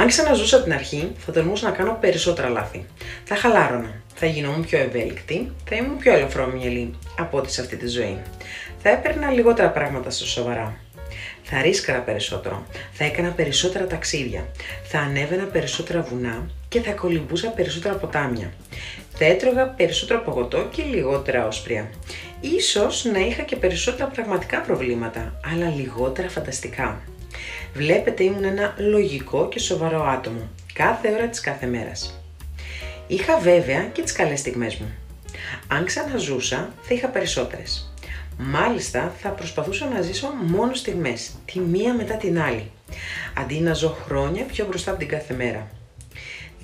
Αν ξαναζούσα από την αρχή, θα τολμούσα να κάνω περισσότερα λάθη. Θα χαλάρωνα, θα γινόμουν πιο ευέλικτη, θα ήμουν πιο ελαφρόμυαλη από ό,τι σε αυτή τη ζωή. Θα έπαιρνα λιγότερα πράγματα στο σοβαρά. Θα ρίσκαρα περισσότερο, θα έκανα περισσότερα ταξίδια, θα ανέβαινα περισσότερα βουνά και θα κολυμπούσα περισσότερα ποτάμια. Θα έτρωγα περισσότερο παγωτό και λιγότερα όσπρια. Ίσως να είχα και περισσότερα πραγματικά προβλήματα, αλλά λιγότερα φανταστικά. Βλέπετε ήμουν ένα λογικό και σοβαρό άτομο, κάθε ώρα της κάθε μέρας. Είχα βέβαια και τις καλές στιγμές μου. Αν ξαναζούσα θα είχα περισσότερες. Μάλιστα θα προσπαθούσα να ζήσω μόνο στιγμές, τη μία μετά την άλλη, αντί να ζω χρόνια πιο μπροστά από την κάθε μέρα.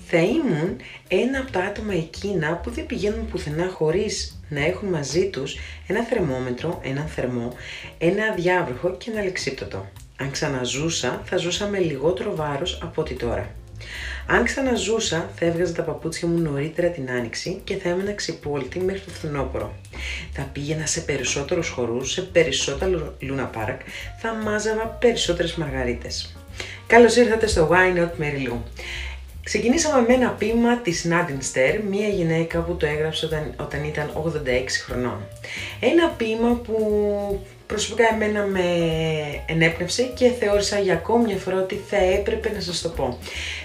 Θα ήμουν ένα από τα άτομα εκείνα που δεν πηγαίνουν πουθενά χωρίς να έχουν μαζί τους ένα θερμόμετρο, ένα θερμό, ένα διάβροχο και ένα λεξίπτωτο. Αν ξαναζούσα, θα ζούσα με λιγότερο βάρος από ό,τι τώρα. Αν ξαναζούσα, θα έβγαζα τα παπούτσια μου νωρίτερα την άνοιξη και θα έμενα ξυπόλυτη μέχρι το φθινόπωρο. Θα πήγαινα σε περισσότερους χορούς, σε περισσότερα Luna Park, θα μάζαβα περισσότερες μαργαρίτες. Καλώς ήρθατε στο Why Not Mary Lou. Ξεκινήσαμε με ένα ποίημα της Nadine Στέρ, μια γυναίκα που το έγραψε όταν, όταν ήταν 86 χρονών. Ένα ποίημα που προσωπικά εμένα με ενέπνευσε και θεώρησα για ακόμη μια φορά ότι θα έπρεπε να σας το πω.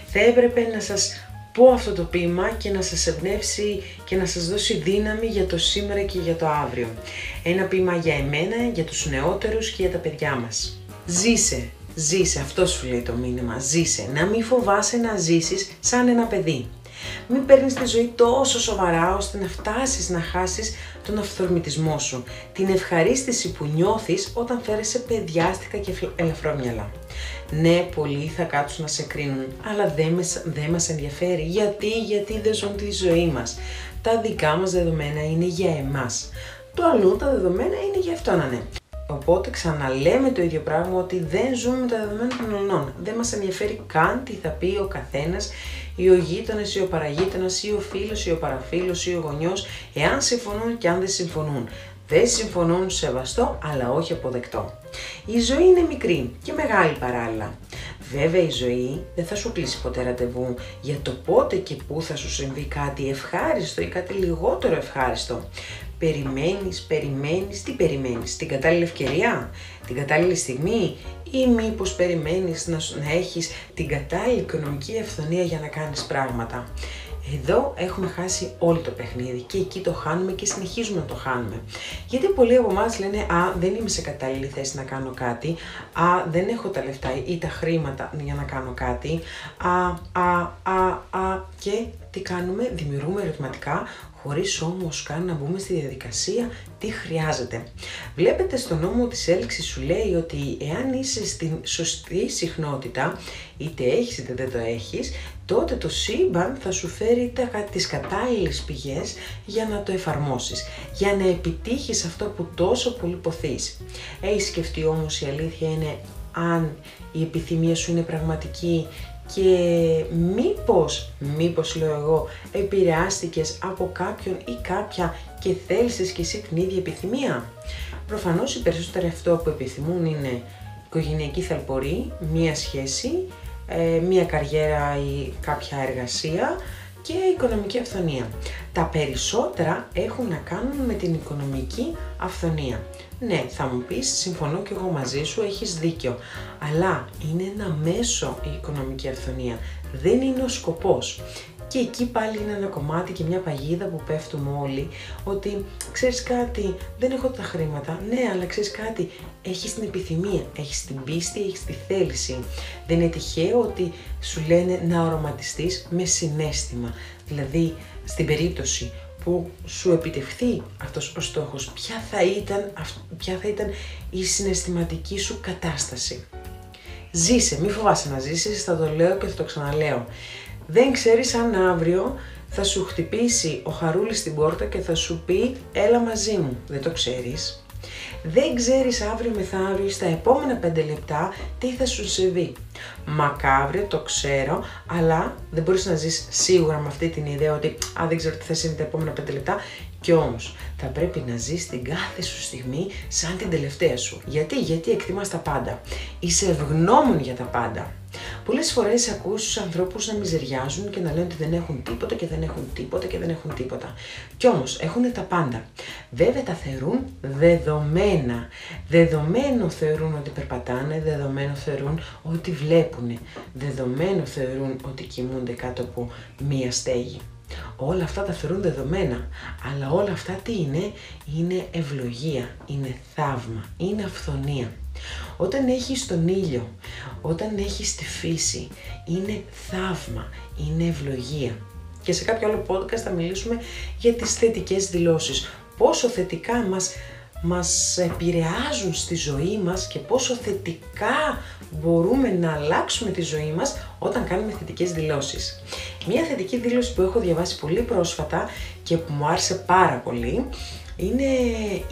Θα έπρεπε να σας πω αυτό το ποίημα και να σας εμπνεύσει και να σας δώσει δύναμη για το σήμερα και για το αύριο. Ένα ποίημα για εμένα, για τους νεότερους και για τα παιδιά μας. Ζήσε, ζήσε, αυτό σου λέει το μήνυμα, ζήσε, να μην φοβάσαι να ζήσεις σαν ένα παιδί. Μην παίρνεις τη ζωή τόσο σοβαρά ώστε να φτάσεις να χάσεις τον αυθορμητισμό σου, την ευχαρίστηση που νιώθεις όταν φέρεσαι παιδιάστικα και ελαφρόμυαλα. Ναι, πολλοί θα κάτσουν να σε κρίνουν, αλλά δεν, με, δεν μας ενδιαφέρει. Γιατί, γιατί δεν ζουν τη ζωή μας. Τα δικά μας δεδομένα είναι για εμάς. Το αλλού τα δεδομένα είναι για αυτό να είναι. Οπότε ξαναλέμε το ίδιο πράγμα ότι δεν ζούμε με τα δεδομένα των αλλών. Δεν μας ενδιαφέρει καν τι θα πει ο καθένας ή ο γείτονας ή ο παραγείτονας ή ο φίλος ή ο παραφίλος ή ο γονιός, εάν συμφωνούν και αν δεν συμφωνούν. Δεν συμφωνούν σεβαστό, αλλά όχι αποδεκτό. Η ζωή είναι μικρή και μεγάλη παράλληλα. Βέβαια η ζωή δεν θα σου κλείσει ποτέ ραντεβού για το πότε και πού θα σου συμβεί κάτι ευχάριστο ή κάτι λιγότερο ευχάριστο. Περιμένεις, περιμένεις, τι περιμένεις, την κατάλληλη ευκαιρία, την κατάλληλη στιγμή ή μήπως περιμένεις να, να έχεις την κατάλληλη οικονομική ευθονία για να κάνεις πράγματα. Εδώ έχουμε χάσει όλο το παιχνίδι και εκεί το χάνουμε και συνεχίζουμε να το χάνουμε. Γιατί πολλοί από εμάς λένε Α, δεν είμαι σε κατάλληλη θέση να κάνω κάτι. Α, δεν έχω τα λεφτά ή τα χρήματα για να κάνω κάτι. Α, α, α, α. Και τι κάνουμε, δημιουργούμε ερωτηματικά χωρίς όμως καν να μπούμε στη διαδικασία τι χρειάζεται. Βλέπετε στο νόμο της έλξης σου λέει ότι εάν είσαι στην σωστή συχνότητα, είτε έχεις είτε δεν το έχεις, τότε το σύμπαν θα σου φέρει τα, τις κατάλληλες πηγές για να το εφαρμόσεις, για να επιτύχεις αυτό που τόσο πολύ ποθείς. Έχει σκεφτεί όμως η αλήθεια είναι αν η επιθυμία σου είναι πραγματική και μήπως, μήπως λέω εγώ, επηρεάστηκες από κάποιον ή κάποια και θέλεις και εσύ την ίδια επιθυμία; Προφανώς οι περισσότεροι αυτό που επιθυμούν είναι οικογενειακή θαλπορή, μία σχέση, ε, μία καριέρα ή κάποια εργασία και οικονομική αυθονία. Τα περισσότερα έχουν να κάνουν με την οικονομική αυθονία. Ναι, θα μου πεις, συμφωνώ και εγώ μαζί σου, έχεις δίκιο. Αλλά είναι ένα μέσο η οικονομική αυθονία. Δεν είναι ο σκοπός. Και εκεί πάλι είναι ένα κομμάτι και μια παγίδα που πέφτουμε όλοι ότι ξέρεις κάτι, δεν έχω τα χρήματα, ναι αλλά ξέρεις κάτι, έχεις την επιθυμία, έχεις την πίστη, έχεις τη θέληση. Δεν είναι τυχαίο ότι σου λένε να οραματιστείς με συνέστημα. Δηλαδή στην περίπτωση που σου επιτευχθεί αυτός ο στόχος, ποια θα ήταν, ποια θα ήταν η συναισθηματική σου κατάσταση. Ζήσε, μη φοβάσαι να ζήσεις, θα το λέω και θα το ξαναλέω. Δεν ξέρεις αν αύριο θα σου χτυπήσει ο χαρούλης στην πόρτα και θα σου πει έλα μαζί μου. Δεν το ξέρεις. Δεν ξέρεις αύριο μεθαύριο στα επόμενα πέντε λεπτά τι θα σου συμβεί. Μακάβριο, το ξέρω, αλλά δεν μπορείς να ζεις σίγουρα με αυτή την ιδέα ότι α, δεν ξέρω τι θα συμβεί τα επόμενα πέντε λεπτά κι όμως θα πρέπει να ζεις την κάθε σου στιγμή σαν την τελευταία σου. Γιατί, γιατί εκτιμάς τα πάντα. Είσαι ευγνώμων για τα πάντα. Πολλές φορές ακούς τους ανθρώπους να μιζεριάζουν και να λένε ότι δεν έχουν τίποτα και δεν έχουν τίποτα και δεν έχουν τίποτα. Κι όμως έχουν τα πάντα. Βέβαια τα θεωρούν δεδομένα. Δεδομένο θεωρούν ότι περπατάνε, δεδομένο θεωρούν ότι βλέπουν, δεδομένο θεωρούν ότι κοιμούνται κάτω από μία στέγη. Όλα αυτά τα θεωρούν δεδομένα, αλλά όλα αυτά τι είναι, είναι ευλογία, είναι θαύμα, είναι αυθονία. Όταν έχεις τον ήλιο, όταν έχεις τη φύση, είναι θαύμα, είναι ευλογία. Και σε κάποιο άλλο podcast θα μιλήσουμε για τις θετικές δηλώσεις. Πόσο θετικά μας, μας επηρεάζουν στη ζωή μας και πόσο θετικά μπορούμε να αλλάξουμε τη ζωή μας όταν κάνουμε θετικές δηλώσεις. Μία θετική δήλωση που έχω διαβάσει πολύ πρόσφατα και που μου άρεσε πάρα πολύ είναι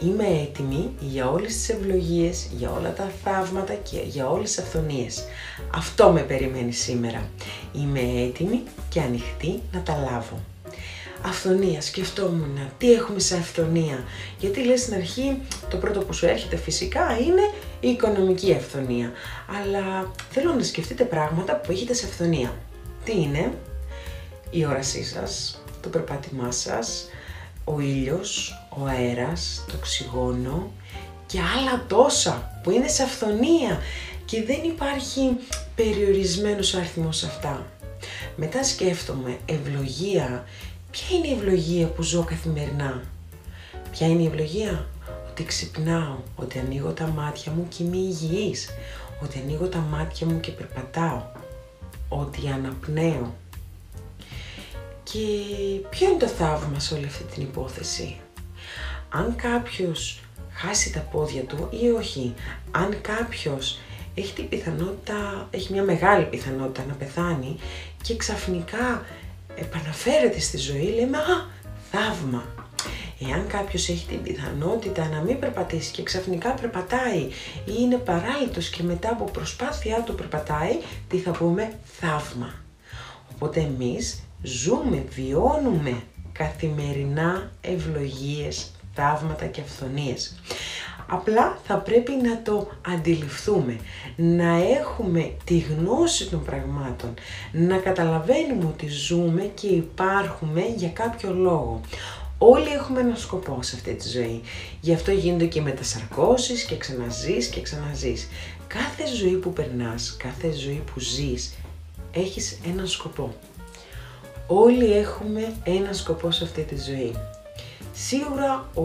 είμαι έτοιμη για όλες τις ευλογίες, για όλα τα θαύματα και για όλες τις αυθονίες. Αυτό με περιμένει σήμερα. Είμαι έτοιμη και ανοιχτή να τα λάβω. Αυθονία, σκεφτόμουν τι έχουμε σε αυθονία. Γιατί λες στην αρχή το πρώτο που σου έρχεται φυσικά είναι η οικονομική αυθονία. Αλλά θέλω να σκεφτείτε πράγματα που έχετε σε αυθονία. Τι είναι; Η όρασή σας, το περπάτημά σας, ο ήλιος, ο αέρας, το οξυγόνο και άλλα τόσα που είναι σε αυθονία και δεν υπάρχει περιορισμένος αριθμός σε αυτά. Μετά σκέφτομαι ευλογία. Ποια είναι η ευλογία που ζω καθημερινά; Ποια είναι η ευλογία; Ότι ξυπνάω, ότι ανοίγω τα μάτια μου και είμαι υγιής. Ότι ανοίγω τα μάτια μου και περπατάω. Ότι αναπνέω. Και ποιο είναι το θαύμα σε όλη αυτή την υπόθεση; Αν κάποιος χάσει τα πόδια του ή όχι, αν κάποιος έχει την πιθανότητα, έχει μια μεγάλη πιθανότητα να πεθάνει και ξαφνικά επαναφέρεται στη ζωή, λέμε «Α, θαύμα». Εάν κάποιος έχει την πιθανότητα να μην περπατήσει και ξαφνικά περπατάει ή είναι παράλυτος και μετά από προσπάθειά του περπατάει, τι θα πούμε θαύμα. Οπότε εμείς ζούμε, βιώνουμε καθημερινά ευλογίες, θαύματα και αυθονίες. Απλά θα πρέπει να το αντιληφθούμε, να έχουμε τη γνώση των πραγμάτων, να καταλαβαίνουμε ότι ζούμε και υπάρχουμε για κάποιο λόγο. Όλοι έχουμε ένα σκοπό σε αυτή τη ζωή. Γι' αυτό γίνονται και μετασαρκώσεις και ξαναζείς και ξαναζείς. Κάθε ζωή που περνάς, κάθε ζωή που ζεις, έχεις έναν σκοπό. Όλοι έχουμε ένα σκοπό σε αυτή τη ζωή. Σίγουρα ο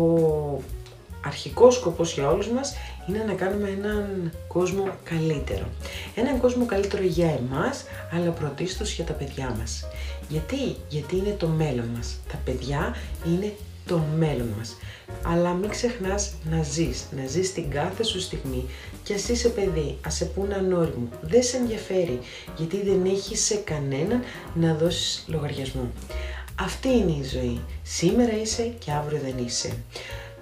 αρχικός σκοπός για όλους μας είναι να κάνουμε έναν κόσμο καλύτερο. Έναν κόσμο καλύτερο για εμάς, αλλά πρωτίστως για τα παιδιά μας. Γιατί, γιατί είναι το μέλλον μας. Τα παιδιά είναι το μέλλον μας. Αλλά μην ξεχνάς να ζεις, να ζεις την κάθε σου στιγμή και ας είσαι παιδί, ας σε πούνε ανώριμο, δεν σε ενδιαφέρει γιατί δεν έχει σε κανέναν να δώσεις λογαριασμό. Αυτή είναι η ζωή. Σήμερα είσαι και αύριο δεν είσαι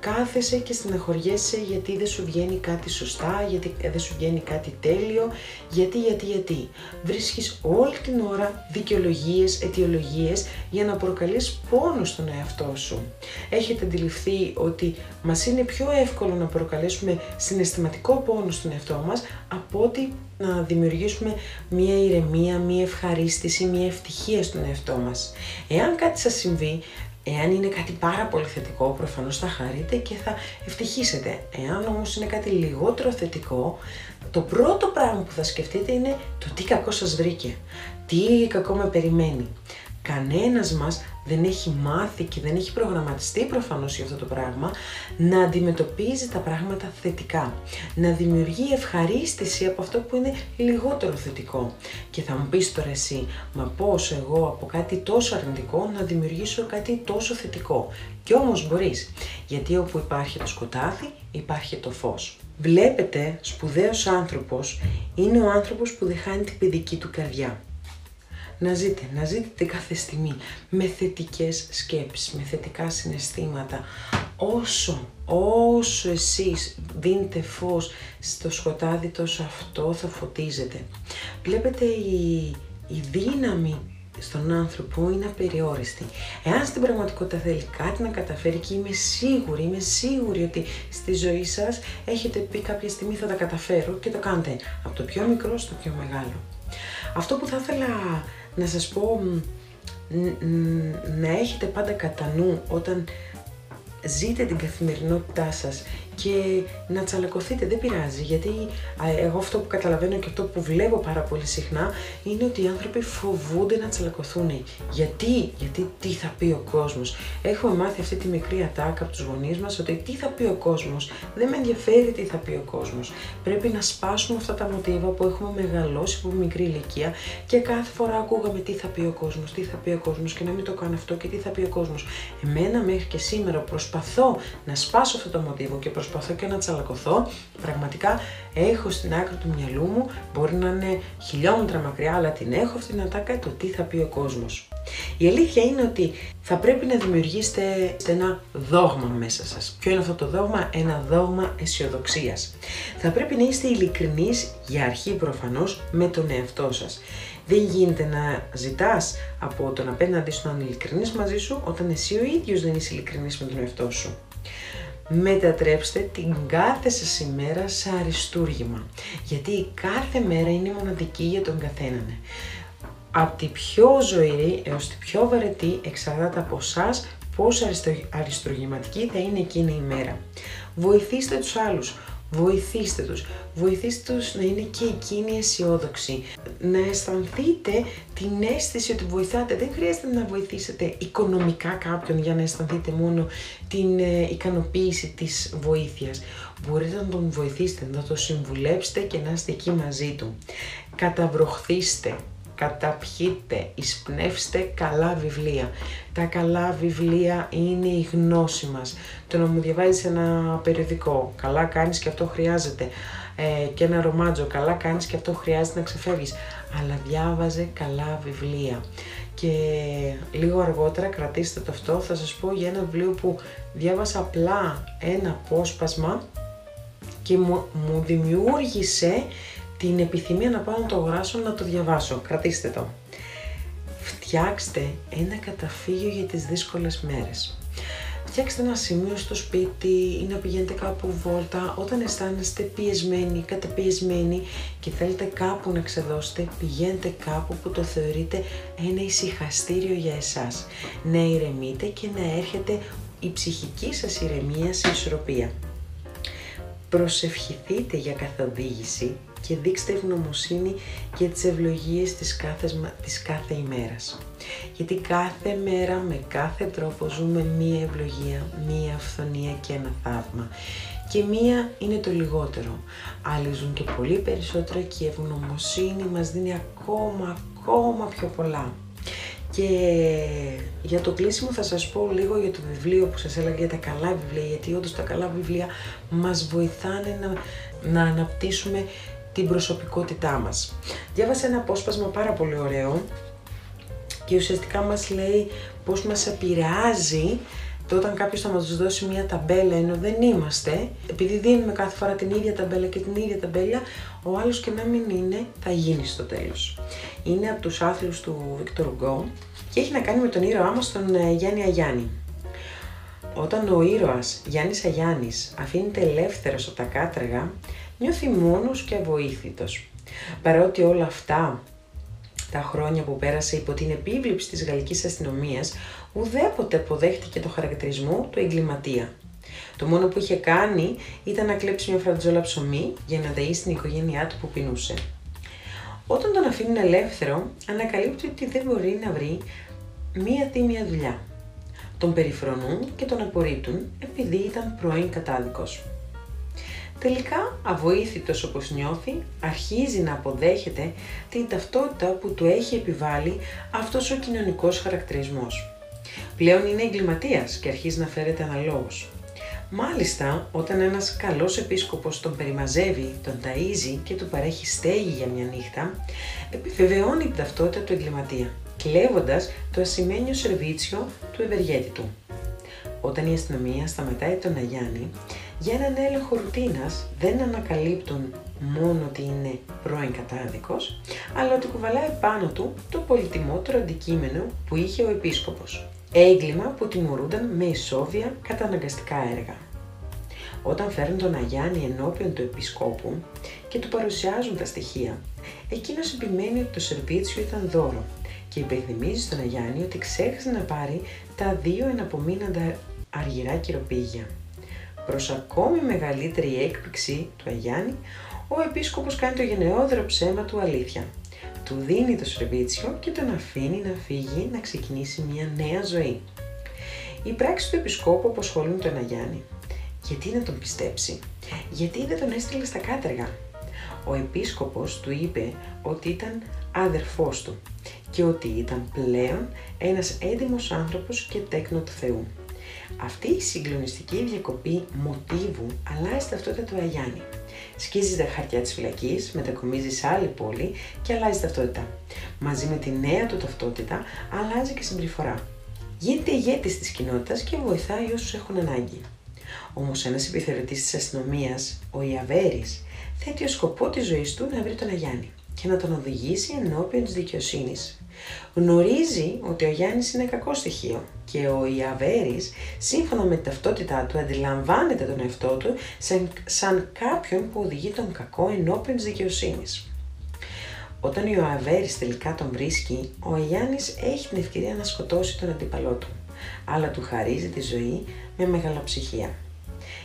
κάθεσαι και στεναχωριέσαι γιατί δεν σου βγαίνει κάτι σωστά, γιατί δεν σου βγαίνει κάτι τέλειο, γιατί, γιατί, γιατί. Βρίσκεις όλη την ώρα δικαιολογίες, αιτιολογίες για να προκαλείς πόνο στον εαυτό σου. Έχετε αντιληφθεί ότι μας είναι πιο εύκολο να προκαλέσουμε συναισθηματικό πόνο στον εαυτό μας από ότι να δημιουργήσουμε μία ηρεμία, μία ευχαρίστηση, μία ευτυχία στον εαυτό μας. Εάν κάτι σας συμβεί, Εάν είναι κάτι πάρα πολύ θετικό, προφανώς θα χαρείτε και θα ευτυχίσετε. Εάν όμως είναι κάτι λιγότερο θετικό, το πρώτο πράγμα που θα σκεφτείτε είναι το τι κακό σας βρήκε, τι κακό με περιμένει. Κανένας μας δεν έχει μάθει και δεν έχει προγραμματιστεί προφανώς για αυτό το πράγμα να αντιμετωπίζει τα πράγματα θετικά, να δημιουργεί ευχαρίστηση από αυτό που είναι λιγότερο θετικό. Και θα μου πεις τώρα εσύ, μα πώς εγώ από κάτι τόσο αρνητικό να δημιουργήσω κάτι τόσο θετικό. Κι όμως μπορείς, γιατί όπου υπάρχει το σκοτάδι υπάρχει το φως. Βλέπετε, σπουδαίος άνθρωπος είναι ο άνθρωπος που δεν χάνει την παιδική του καρδιά να ζείτε, να ζείτε κάθε στιγμή με θετικές σκέψεις, με θετικά συναισθήματα. Όσο, όσο εσείς δίνετε φως στο σκοτάδι τόσο αυτό θα φωτίζεται. Βλέπετε η, η δύναμη στον άνθρωπο είναι απεριόριστη. Εάν στην πραγματικότητα θέλει κάτι να καταφέρει και είμαι σίγουρη, είμαι σίγουρη ότι στη ζωή σας έχετε πει κάποια στιγμή θα τα καταφέρω και το κάνετε από το πιο μικρό στο πιο μεγάλο. Αυτό που θα ήθελα να σας πω να έχετε πάντα κατά νου όταν ζείτε την καθημερινότητά σας και να τσαλακωθείτε, δεν πειράζει. Γιατί εγώ αυτό που καταλαβαίνω και αυτό που βλέπω πάρα πολύ συχνά είναι ότι οι άνθρωποι φοβούνται να τσαλακωθούν. Γιατί, γιατί τι θα πει ο κόσμος; Έχουμε μάθει αυτή τη μικρή ατάκα από τους γονείς μας ότι τι θα πει ο κόσμος; Δεν με ενδιαφέρει τι θα πει ο κόσμος. Πρέπει να σπάσουμε αυτά τα μοτίβα που έχουμε μεγαλώσει από μικρή ηλικία και κάθε φορά ακούγαμε τι θα πει ο κόσμος, τι θα πει ο κόσμος και να μην το κάνω αυτό και τι θα πει ο κόσμος. Εμένα μέχρι και σήμερα προσπαθώ να σπάσω αυτό το μοτίβο και προσπαθώ προσπαθώ και να τσαλακωθώ, πραγματικά έχω στην άκρη του μυαλού μου, μπορεί να είναι χιλιόμετρα μακριά, αλλά την έχω αυτή την ατάκα το τι θα πει ο κόσμος. Η αλήθεια είναι ότι θα πρέπει να δημιουργήσετε ένα δόγμα μέσα σας. Ποιο είναι αυτό το δόγμα; Ένα δόγμα αισιοδοξίας. Θα πρέπει να είστε ειλικρινείς για αρχή προφανώς με τον εαυτό σας. Δεν γίνεται να ζητάς από τον απέναντι σου να είναι ειλικρινής μαζί σου όταν εσύ ο ίδιος δεν είσαι ειλικρινής με τον εαυτό σου μετατρέψτε την κάθε σας ημέρα σε αριστούργημα. Γιατί η κάθε μέρα είναι μοναδική για τον καθέναν. Από τη πιο ζωηρή έως τη πιο βαρετή εξαρτάται από εσάς πόσο αριστουργηματική θα είναι εκείνη η μέρα. Βοηθήστε τους άλλους. Βοηθήστε τους. Βοηθήστε τους να είναι και εκείνοι αισιόδοξοι. Να αισθανθείτε την αίσθηση ότι βοηθάτε. Δεν χρειάζεται να βοηθήσετε οικονομικά κάποιον για να αισθανθείτε μόνο την ε, ικανοποίηση της βοήθειας. Μπορείτε να τον βοηθήσετε, να το συμβουλέψετε και να είστε εκεί μαζί του. Καταβροχθήστε καταπιείτε, εισπνεύστε καλά βιβλία. Τα καλά βιβλία είναι η γνώση μας. Το να μου διαβάζεις ένα περιοδικό, καλά κάνεις και αυτό χρειάζεται. Ε, και ένα ρομάτζο, καλά κάνεις και αυτό χρειάζεται να ξεφεύγεις. Αλλά διάβαζε καλά βιβλία. Και λίγο αργότερα, κρατήστε το αυτό, θα σας πω για ένα βιβλίο που διάβασα απλά ένα απόσπασμα και μου, μου δημιούργησε την επιθυμία να πάω να το αγοράσω, να το διαβάσω. Κρατήστε το. Φτιάξτε ένα καταφύγιο για τις δύσκολες μέρες. Φτιάξτε ένα σημείο στο σπίτι ή να πηγαίνετε κάπου βόλτα όταν αισθάνεστε πιεσμένοι, καταπιεσμένοι και θέλετε κάπου να ξεδώσετε, πηγαίνετε κάπου που το θεωρείτε ένα ησυχαστήριο για εσάς. Να ηρεμείτε και να έρχεται η ψυχική σας ηρεμία σε ισορροπία. Προσευχηθείτε για καθοδήγηση και δείξτε ευγνωμοσύνη για τις ευλογίες της κάθε, της κάθε ημέρας. Γιατί κάθε μέρα με κάθε τρόπο ζούμε μία ευλογία, μία αυθονία και ένα θαύμα. Και μία είναι το λιγότερο. Άλλοι ζουν και πολύ περισσότερα και η ευγνωμοσύνη μας δίνει ακόμα, ακόμα πιο πολλά. Και για το κλείσιμο θα σας πω λίγο για το βιβλίο που σας έλεγα για τα καλά βιβλία, γιατί όντως τα καλά βιβλία μας βοηθάνε να, να αναπτύσσουμε την προσωπικότητά μας. Διάβασα ένα απόσπασμα πάρα πολύ ωραίο και ουσιαστικά μας λέει πώς μας επηρεάζει το όταν κάποιος θα μας δώσει μια ταμπέλα ενώ δεν είμαστε, επειδή δίνουμε κάθε φορά την ίδια ταμπέλα και την ίδια ταμπέλα, ο άλλος και να μην είναι, θα γίνει στο τέλος. Είναι από τους άθλους του Victor Hugo και έχει να κάνει με τον ήρωά μας τον ε, Γιάννη Αγιάννη. Όταν ο ήρωας Γιάννης Αγιάννης αφήνεται ελεύθερος από τα κάτρεγα, νιώθει μόνος και αβοήθητος. Παρότι όλα αυτά τα χρόνια που πέρασε υπό την επίβλεψη της γαλλικής αστυνομίας, ουδέποτε αποδέχτηκε το χαρακτηρισμό του εγκληματία. Το μόνο που είχε κάνει ήταν να κλέψει μια φραντζόλα ψωμί για να ταΐσει την οικογένειά του που πεινούσε. Όταν τον αφήνουν ελεύθερο, ανακαλύπτει ότι δεν μπορεί να βρει μία τίμια δουλειά. Τον περιφρονούν και τον απορρίπτουν επειδή ήταν πρώην κατάδικος. Τελικά, αβοήθητος όπως νιώθει, αρχίζει να αποδέχεται την ταυτότητα που του έχει επιβάλει αυτός ο κοινωνικός χαρακτηρισμός. Πλέον είναι εγκληματίας και αρχίζει να φέρεται αναλόγως. Μάλιστα, όταν ένας καλός επίσκοπος τον περιμαζεύει, τον ταΐζει και του παρέχει στέγη για μια νύχτα, επιβεβαιώνει την ταυτότητα του εγκληματία, κλέβοντας το ασημένιο σερβίτσιο του ευεργέτη του. Όταν η αστυνομία σταματάει τον Αγιάννη, για έναν έλεγχο ρουτίνας δεν ανακαλύπτουν μόνο ότι είναι πρώην κατάδικος, αλλά ότι κουβαλάει πάνω του το πολυτιμότερο αντικείμενο που είχε ο επίσκοπος. Έγκλημα που τιμωρούνταν με ισόβια καταναγκαστικά έργα. Όταν φέρνουν τον Αγιάννη ενώπιον του επισκόπου και του παρουσιάζουν τα στοιχεία, εκείνος επιμένει ότι το σερβίτσιο ήταν δώρο και υπενθυμίζει στον Αγιάννη ότι ξέχασε να πάρει τα δύο εναπομείναντα αργυρά κυροπήγια. Προς ακόμη μεγαλύτερη έκπληξη του Αγιάννη, ο επίσκοπος κάνει το γενναιόδρο ψέμα του αλήθεια. Του δίνει το σερβίτσιο και τον αφήνει να φύγει να ξεκινήσει μια νέα ζωή. Οι πράξεις του επισκόπου αποσχολούν τον Αγιάννη. Γιατί να τον πιστέψει, γιατί δεν τον έστειλε στα κάτεργα; Ο επίσκοπος του είπε ότι ήταν άδερφός του και ότι ήταν πλέον ένας έντιμος άνθρωπος και τέκνο του Θεού. Αυτή η συγκλονιστική διακοπή μοτίβου αλλάζει ταυτότητα του Αγιάννη. Σκίζει τα χαρτιά της φυλακής, μετακομίζει σε άλλη πόλη και αλλάζει ταυτότητα. Μαζί με τη νέα του ταυτότητα αλλάζει και συμπεριφορά. Γίνεται ηγέτης της κοινότητας και βοηθάει όσους έχουν ανάγκη. Όμως ένας επιθεωρητής της αστυνομίας, ο Ιαβέρης, θέτει ως σκοπό της ζωής του να βρει τον Αγιάννη και να τον οδηγήσει ενώπιον της δικαιοσύνης. Γνωρίζει ότι ο Γιάννης είναι κακό στοιχείο και ο Ιαβέρης, σύμφωνα με την ταυτότητά του, αντιλαμβάνεται τον εαυτό του σαν, σαν κάποιον που οδηγεί τον κακό ενώπιον της δικαιοσύνης. Όταν ο Ιαβέρης τελικά τον βρίσκει, ο Γιάννης έχει την ευκαιρία να σκοτώσει τον αντίπαλό του, αλλά του χαρίζει τη ζωή με μεγαλοψυχία.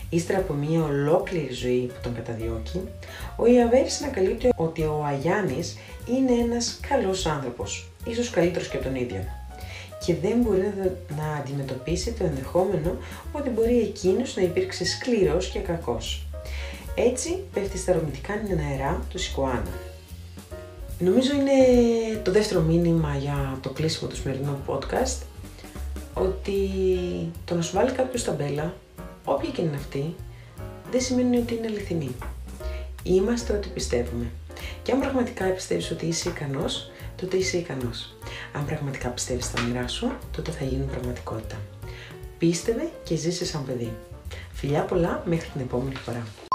Ύστερα από μια ολόκληρη ζωή που τον καταδιώκει, ο Ιαβέρης ανακαλύπτει ότι ο Αγιάννης είναι ένας καλός άνθρωπος, ίσως καλύτερος και από τον ίδιο. Και δεν μπορεί να, αντιμετωπίσει το ενδεχόμενο ότι μπορεί εκείνος να υπήρξε σκληρός και κακός. Έτσι πέφτει στα ρομητικά νερά του Σικουάνα. Νομίζω είναι το δεύτερο μήνυμα για το κλείσιμο του σημερινού podcast ότι το να σου βάλει κάποιος ταμπέλα όποια και είναι αυτή, δεν σημαίνει ότι είναι αληθινή. Είμαστε ό,τι πιστεύουμε. Και αν πραγματικά πιστεύεις ότι είσαι ικανός, τότε είσαι ικανός. Αν πραγματικά πιστεύεις στα μοιρά σου, τότε θα γίνουν πραγματικότητα. Πίστευε και ζήσε σαν παιδί. Φιλιά πολλά μέχρι την επόμενη φορά.